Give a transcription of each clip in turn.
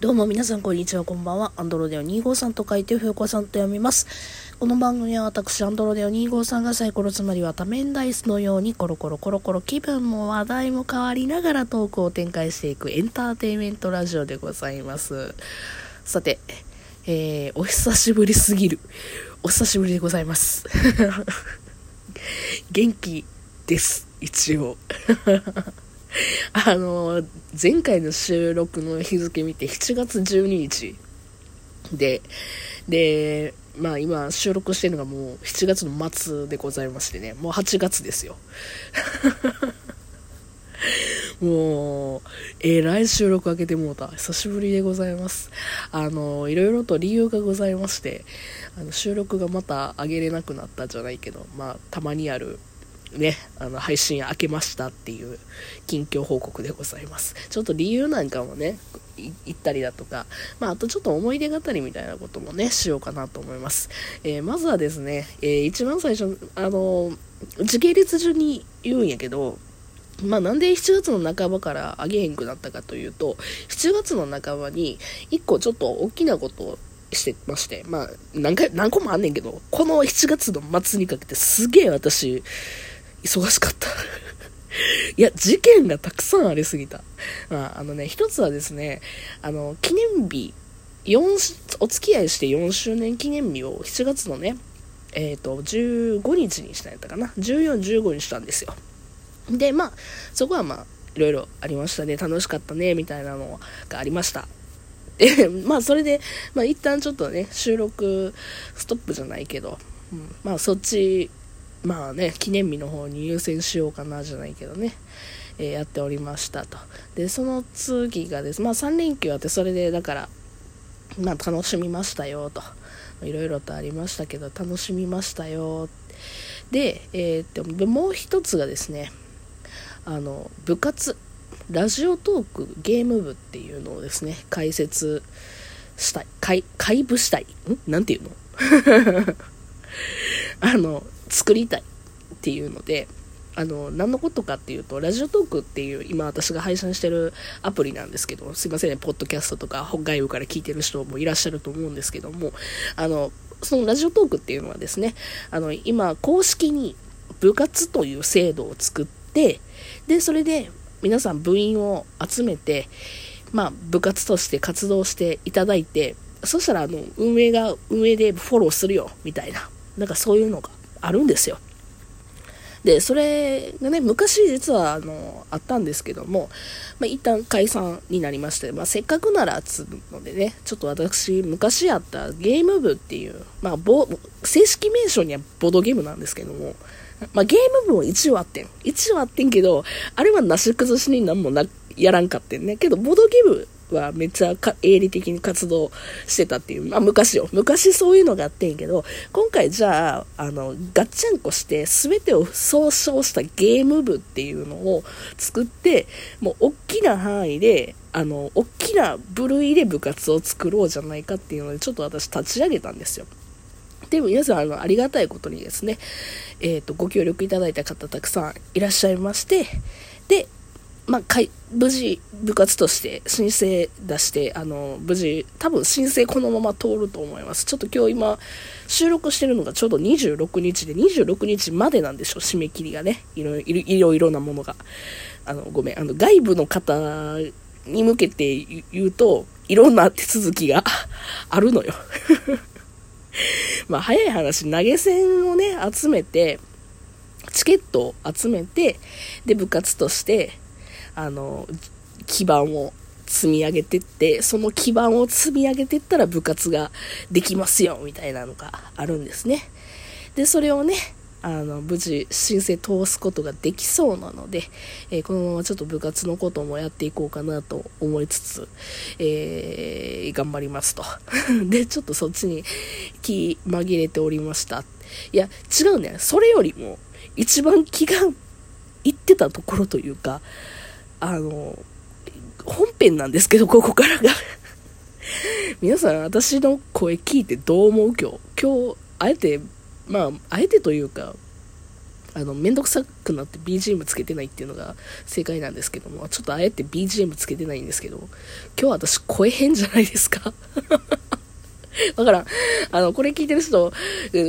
どうも皆さんこんにちは、こんばんは。アンドロデオ253と書いて、ふよこさんと読みます。この番組は私、アンドロデオ253がサイコロつまりは多面ダイスのようにコロコロコロコロ気分も話題も変わりながらトークを展開していくエンターテインメントラジオでございます。さて、えー、お久しぶりすぎる。お久しぶりでございます。元気です、一応。あの、前回の収録の日付見て7月12日で、で、まあ今収録してるのがもう7月の末でございましてね、もう8月ですよ。もう、えらい収録開けてもうた。久しぶりでございます。あの、いろいろと理由がございまして、あの収録がまた上げれなくなったじゃないけど、まあ、たまにあるね、あの、配信開けましたっていう近況報告でございます。ちょっと理由なんかもね、言ったりだとか、まあ、あとちょっと思い出語りみたいなこともね、しようかなと思います。えー、まずはですね、えー、一番最初、あの、時系列順に言うんやけど、まあなんで7月の半ばからあげへんくなったかというと、7月の半ばに1個ちょっと大きなことをしてまして、まあ何回、何個もあんねんけど、この7月の末にかけてすげえ私、忙しかった いや、事件がたくさんありすぎた。まあ、あのね、一つはですね、あの、記念日、4、お付き合いして4周年記念日を7月のね、えっ、ー、と、15日にしたんやったかな。14、15にしたんですよ。で、まあ、そこはまあ、いろいろありましたね。楽しかったね、みたいなのがありました。で、まあ、それで、まあ、一旦ちょっとね、収録ストップじゃないけど、うん、まあ、そっちまあね、記念日の方に優先しようかなじゃないけどね、えー、やっておりましたと。で、その次がです、まあ3連休あって、それでだから、まあ楽しみましたよと。いろいろとありましたけど、楽しみましたよ。で、えー、っと、もう一つがですね、あの、部活、ラジオトークゲーム部っていうのをですね、解説したい。解、解部したい？ん？なんていうの？あの、作りたいっていうので、あの、何のことかっていうと、ラジオトークっていう、今私が配信してるアプリなんですけど、すいませんね、ポッドキャストとか、外部から聞いてる人もいらっしゃると思うんですけども、あの、そのラジオトークっていうのはですね、あの、今、公式に部活という制度を作って、で、それで皆さん部員を集めて、まあ、部活として活動していただいて、そしたら、あの、運営が、運営でフォローするよ、みたいな、なんかそういうのがあるんですよ。で、それがね、昔実は、あの、あったんですけども、まあ、一旦解散になりまして、まあ、せっかくなら、つうのでね、ちょっと私、昔やったゲーム部っていう、まあ、正式名称にはボードゲームなんですけども、まあ、ゲーム部も一応あってん。一応あってんけど、あれはなし崩しになんもな、やらんかってんね。けど、ボードゲームはめっちゃ営利的に活動してたっていう、まあ昔よ。昔そういうのがあってんけど、今回じゃあ、あの、ガッチャンコして全てを総称したゲーム部っていうのを作って、もう大きな範囲で、あの、大きな部類で部活を作ろうじゃないかっていうので、ちょっと私立ち上げたんですよ。でも皆さん、あの、ありがたいことにですね、えっ、ー、と、ご協力いただいた方たくさんいらっしゃいまして、まあ、かい、無事、部活として申請出して、あの、無事、多分申請このまま通ると思います。ちょっと今日今、収録してるのがちょうど26日で、26日までなんでしょう、締め切りがね。いろいろ、いろいろなものが。あの、ごめん、あの、外部の方に向けて言うと、いろんな手続きが あるのよ まあ、早い話、投げ銭をね、集めて、チケットを集めて、で、部活として、あの、基盤を積み上げてって、その基盤を積み上げてったら部活ができますよ、みたいなのがあるんですね。で、それをね、あの、無事申請通すことができそうなので、えー、このままちょっと部活のこともやっていこうかなと思いつつ、えー、頑張りますと。で、ちょっとそっちに気紛れておりました。いや、違うね。それよりも、一番気がいってたところというか、あの、本編なんですけど、ここからが 皆さん、私の声聞いてどう思う今日？今日、あえて、まあ、あえてというか、あの、めんどくさくなって BGM つけてないっていうのが正解なんですけども、ちょっとあえて BGM つけてないんですけど、今日私声変じゃないですか？わから。あの、これ聞いてる人、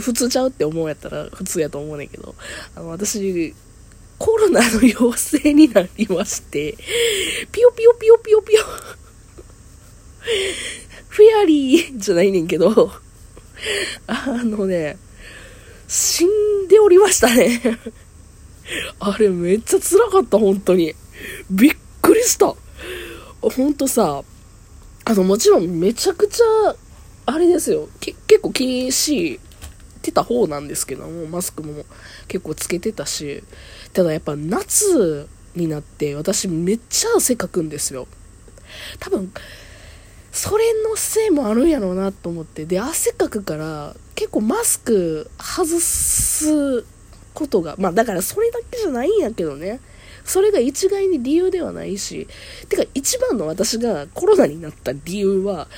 普通ちゃうって思うやったら普通やと思うねんけど、あの、私、コロナの陽性になりまして、ピヨピヨピヨピヨピヨ、フェアリーじゃないねんけど、あのね、死んでおりましたね。あれめっちゃ辛かった、本当に。びっくりした。ほんとさ、あの、もちろんめちゃくちゃ、あれですよ。結構気にしてた方なんですけども、マスクも結構つけてたし、ただやっぱ夏になって私めっちゃ汗かくんですよ。多分、それのせいもあるんやろうなと思って。で、汗かくから、結構マスク外すことが、まあだからそれだけじゃないんやけどね。それが一概に理由ではないし、てか一番の私がコロナになった理由は、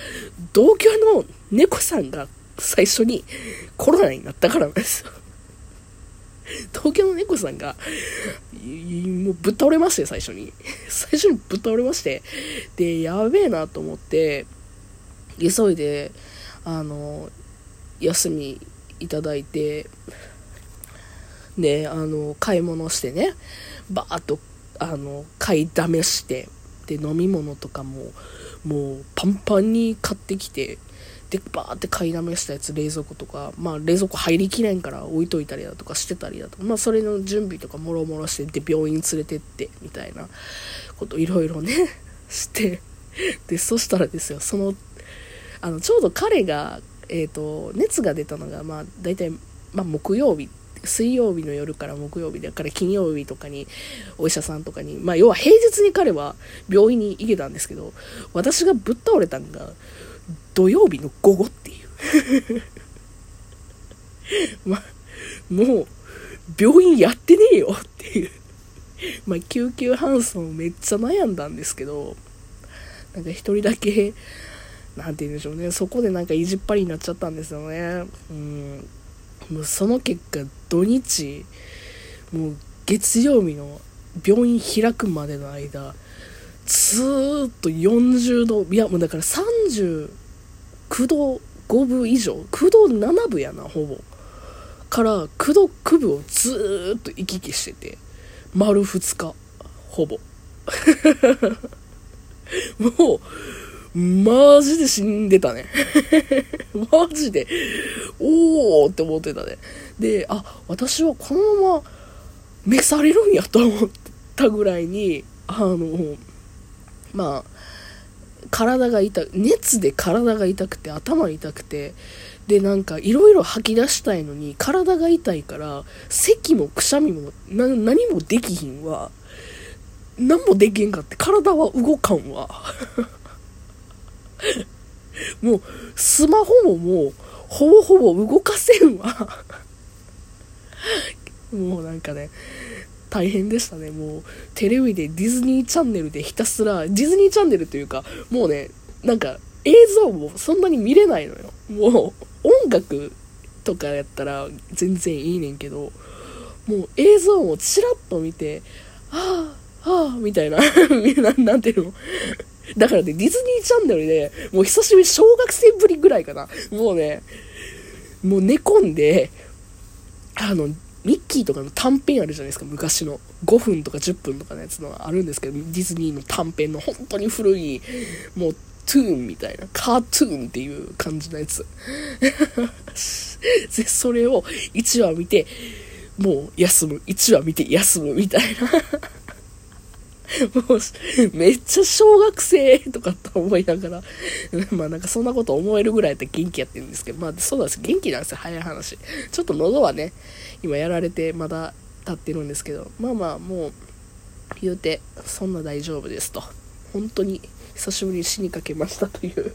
同居の猫さんが最初にコロナになったからなんですよ。東京の猫さんが、もうぶっ倒れまして、最初に。最初にぶっ倒れまして。で、やべえなと思って、急いで、あの、休みいただいて、で、あの、買い物してね、バーっと、あの、買いだめして、で、飲み物とかも、もうパンパンに買ってきて、で、バーって買いだめしたやつ、冷蔵庫とか、まあ冷蔵庫入りきれんから置いといたりだとかしてたりだとか、まあそれの準備とかもろもろして、で、病院連れてって、みたいなこといろいろね、して、で、そしたらですよ、その、あの、ちょうど彼が、えっ、ー、と、熱が出たのが、まあ大体、まあ木曜日水曜日の夜から木曜日だから金曜日とかにお医者さんとかに、まあ要は平日に彼は病院に行けたんですけど、私がぶっ倒れたんが土曜日の午後っていう ま、もう、病院やってねえよっていうまあ、救急搬送めっちゃ悩んだんですけど、なんか一人だけ、なんて言うんでしょうね、そこでなんか意地っ張りになっちゃったんですよね。うん。もうその結果、土日、もう月曜日の病院開くまでの間、ずーっと40度、いやもうだから39度5分以上9度7分やなほぼ。から9度9分をずーっと行き来してて。丸2日ほぼ。もうマジで死んでたね。マジでおーって思ってたね。であ私はこのまま召されるんやと思ったぐらいにあのまあ体が痛熱で体が痛くて頭痛くてでなんかいろいろ吐き出したいのに体が痛いから咳もくしゃみも何もできひんわ。何もできへんかって体は動かんわ。もうスマホももうほぼほぼ動かせんわ。もうなんかね大変でしたね。もう、テレビでディズニーチャンネルでひたすら、ディズニーチャンネルというか、もうね、なんか、映像もそんなに見れないのよ。もう、音楽とかやったら全然いいねんけど、もう映像もチラッと見て、はあ、はあ、みたいな、ななんていうの？だからね、ディズニーチャンネルで、もう久しぶり、小学生ぶりぐらいかな。もうね、もう寝込んで、あの、ミッキーとかの短編あるじゃないですか、昔の。5分とか10分とかのやつのあるんですけど、ディズニーの短編の本当に古い、もう、トゥーンみたいな、カートゥーンっていう感じのやつ。で、それを1話見て、もう休む。1話見て休むみたいな。もう、めっちゃ小学生とかと思いながら、まあなんかそんなこと思えるぐらいやったら元気やってるんですけど、まあそうなんです。元気なんですよ、早い話。ちょっと喉はね、今やられてまだ立ってるんですけど、まあまあもう、言うて、そんな大丈夫ですと。本当に久しぶりに死にかけましたという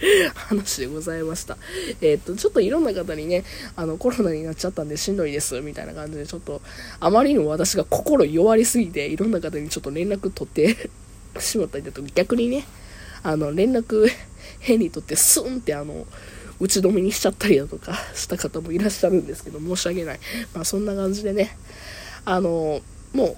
話でございました。えー、っと、ちょっといろんな方にね、あの、コロナになっちゃったんでしんどいです、みたいな感じで、ちょっと、あまりにも私が心弱りすぎて、いろんな方にちょっと連絡取って しまったりだと、逆にね、あの、連絡変にとってスンってあの、打ち止めにしちゃったりだとか した方もいらっしゃるんですけど、申し訳ない。まあそんな感じでね、あの、も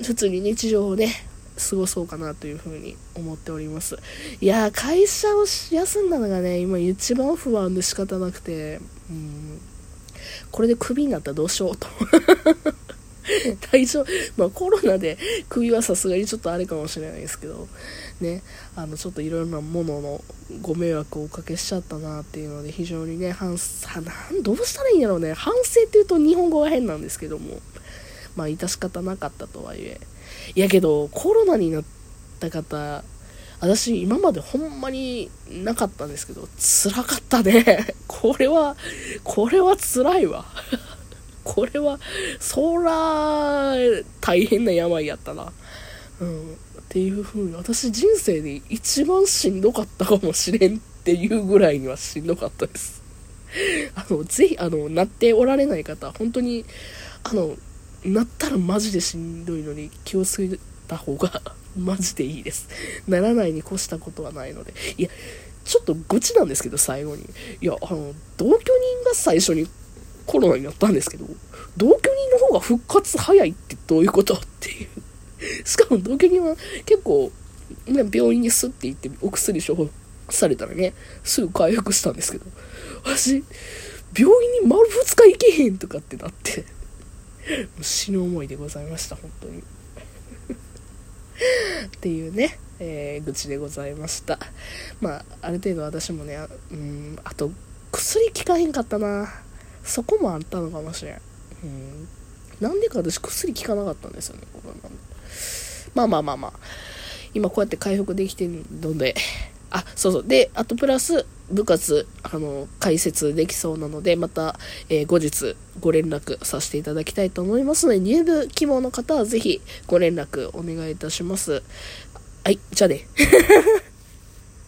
う、普通に日常をね、過ごそうかなというふうに思っております。いや会社を休んだのがね、今一番不安で仕方なくて、うん、これでクビになったらどうしようと。大丈夫。まあコロナで首はさすがにちょっとあれかもしれないですけど、ね、あのちょっといろんなもののご迷惑をおかけしちゃったなっていうので非常にね、反、なんどうしたらいいんやろうね。反省って言うと日本語が変なんですけども、まあ致し方なかったとはいえ。いやけど、コロナになった方、私今までほんまになかったんですけど、辛かったね。これは、これは辛いわ。これは、そら、大変な病やったな。うん。っていう風に、私人生で一番しんどかったかもしれんっていうぐらいにはしんどかったです。あの、ぜひ、あの、なっておられない方、本当に、あの、なったらマジでしんどいのに気をつけた方が マジでいいです。ならないに越したことはないので。いや、ちょっと愚痴なんですけど、最後に。いや、あの、同居人が最初にコロナになったんですけど、同居人の方が復活早いってどういうことっていう。しかも同居人は結構、ね、病院にスッて行ってお薬処方されたらね、すぐ回復したんですけど、私、病院に丸2日行けへんとかってなって、死ぬ思いでございました、本当に。っていうね、えー、愚痴でございました。まあ、ある程度私もね、うん、あと、薬効かへんかったな。そこもあったのかもしれん。うん。なんでか私薬効かなかったんですよね、これなんまあまあまあまあ。今こうやって回復できてるので、あ、そうそう。で、あとプラス、部活、あの、解説できそうなので、また、えー、後日ご連絡させていただきたいと思いますので、入部希望の方はぜひご連絡お願いいたします。はい、じゃあね。